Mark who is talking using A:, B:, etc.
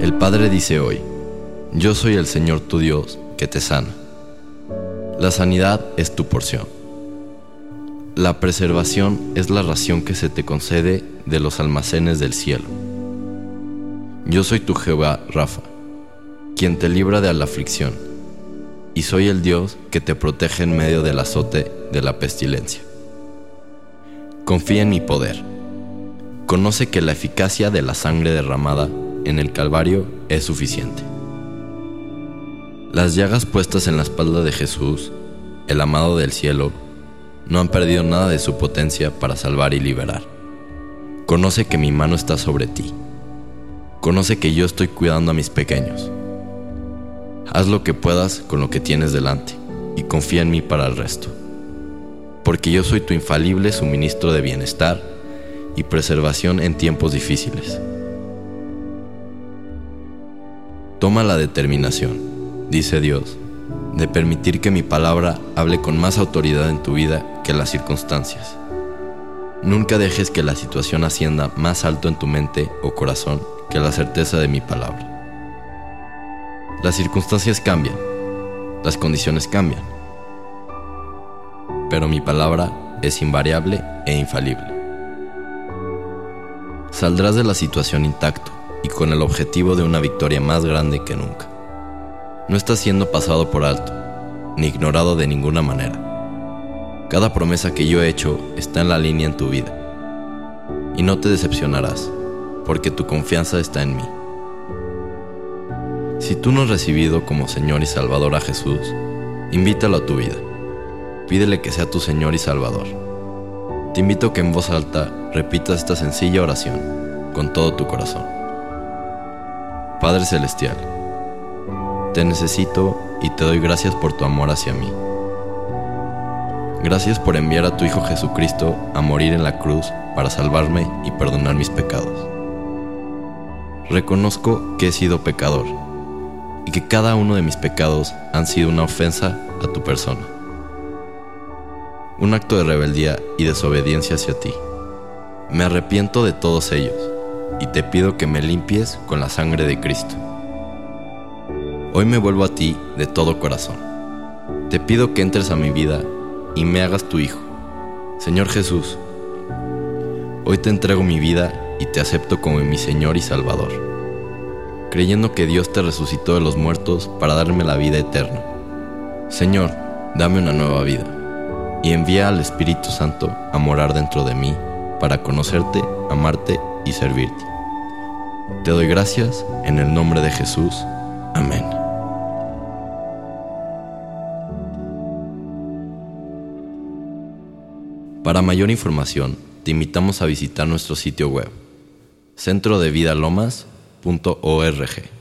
A: El Padre dice hoy, yo soy el Señor tu Dios que te sana. La sanidad es tu porción. La preservación es la ración que se te concede de los almacenes del cielo. Yo soy tu Jehová Rafa, quien te libra de la aflicción, y soy el Dios que te protege en medio del azote de la pestilencia. Confía en mi poder. Conoce que la eficacia de la sangre derramada en el Calvario es suficiente. Las llagas puestas en la espalda de Jesús, el amado del cielo, no han perdido nada de su potencia para salvar y liberar. Conoce que mi mano está sobre ti. Conoce que yo estoy cuidando a mis pequeños. Haz lo que puedas con lo que tienes delante y confía en mí para el resto. Porque yo soy tu infalible suministro de bienestar y preservación en tiempos difíciles. Toma la determinación dice Dios, de permitir que mi palabra hable con más autoridad en tu vida que las circunstancias. Nunca dejes que la situación ascienda más alto en tu mente o corazón que la certeza de mi palabra. Las circunstancias cambian, las condiciones cambian, pero mi palabra es invariable e infalible. Saldrás de la situación intacto y con el objetivo de una victoria más grande que nunca no está siendo pasado por alto, ni ignorado de ninguna manera. Cada promesa que yo he hecho está en la línea en tu vida. Y no te decepcionarás, porque tu confianza está en mí. Si tú no has recibido como Señor y Salvador a Jesús, invítalo a tu vida. Pídele que sea tu Señor y Salvador. Te invito a que en voz alta repitas esta sencilla oración con todo tu corazón. Padre Celestial, te necesito y te doy gracias por tu amor hacia mí. Gracias por enviar a tu Hijo Jesucristo a morir en la cruz para salvarme y perdonar mis pecados. Reconozco que he sido pecador y que cada uno de mis pecados han sido una ofensa a tu persona. Un acto de rebeldía y desobediencia hacia ti. Me arrepiento de todos ellos y te pido que me limpies con la sangre de Cristo. Hoy me vuelvo a ti de todo corazón. Te pido que entres a mi vida y me hagas tu hijo. Señor Jesús, hoy te entrego mi vida y te acepto como mi Señor y Salvador, creyendo que Dios te resucitó de los muertos para darme la vida eterna. Señor, dame una nueva vida y envía al Espíritu Santo a morar dentro de mí para conocerte, amarte y servirte. Te doy gracias en el nombre de Jesús. Amén. Para mayor información, te invitamos a visitar nuestro sitio web centrodevidalomas.org.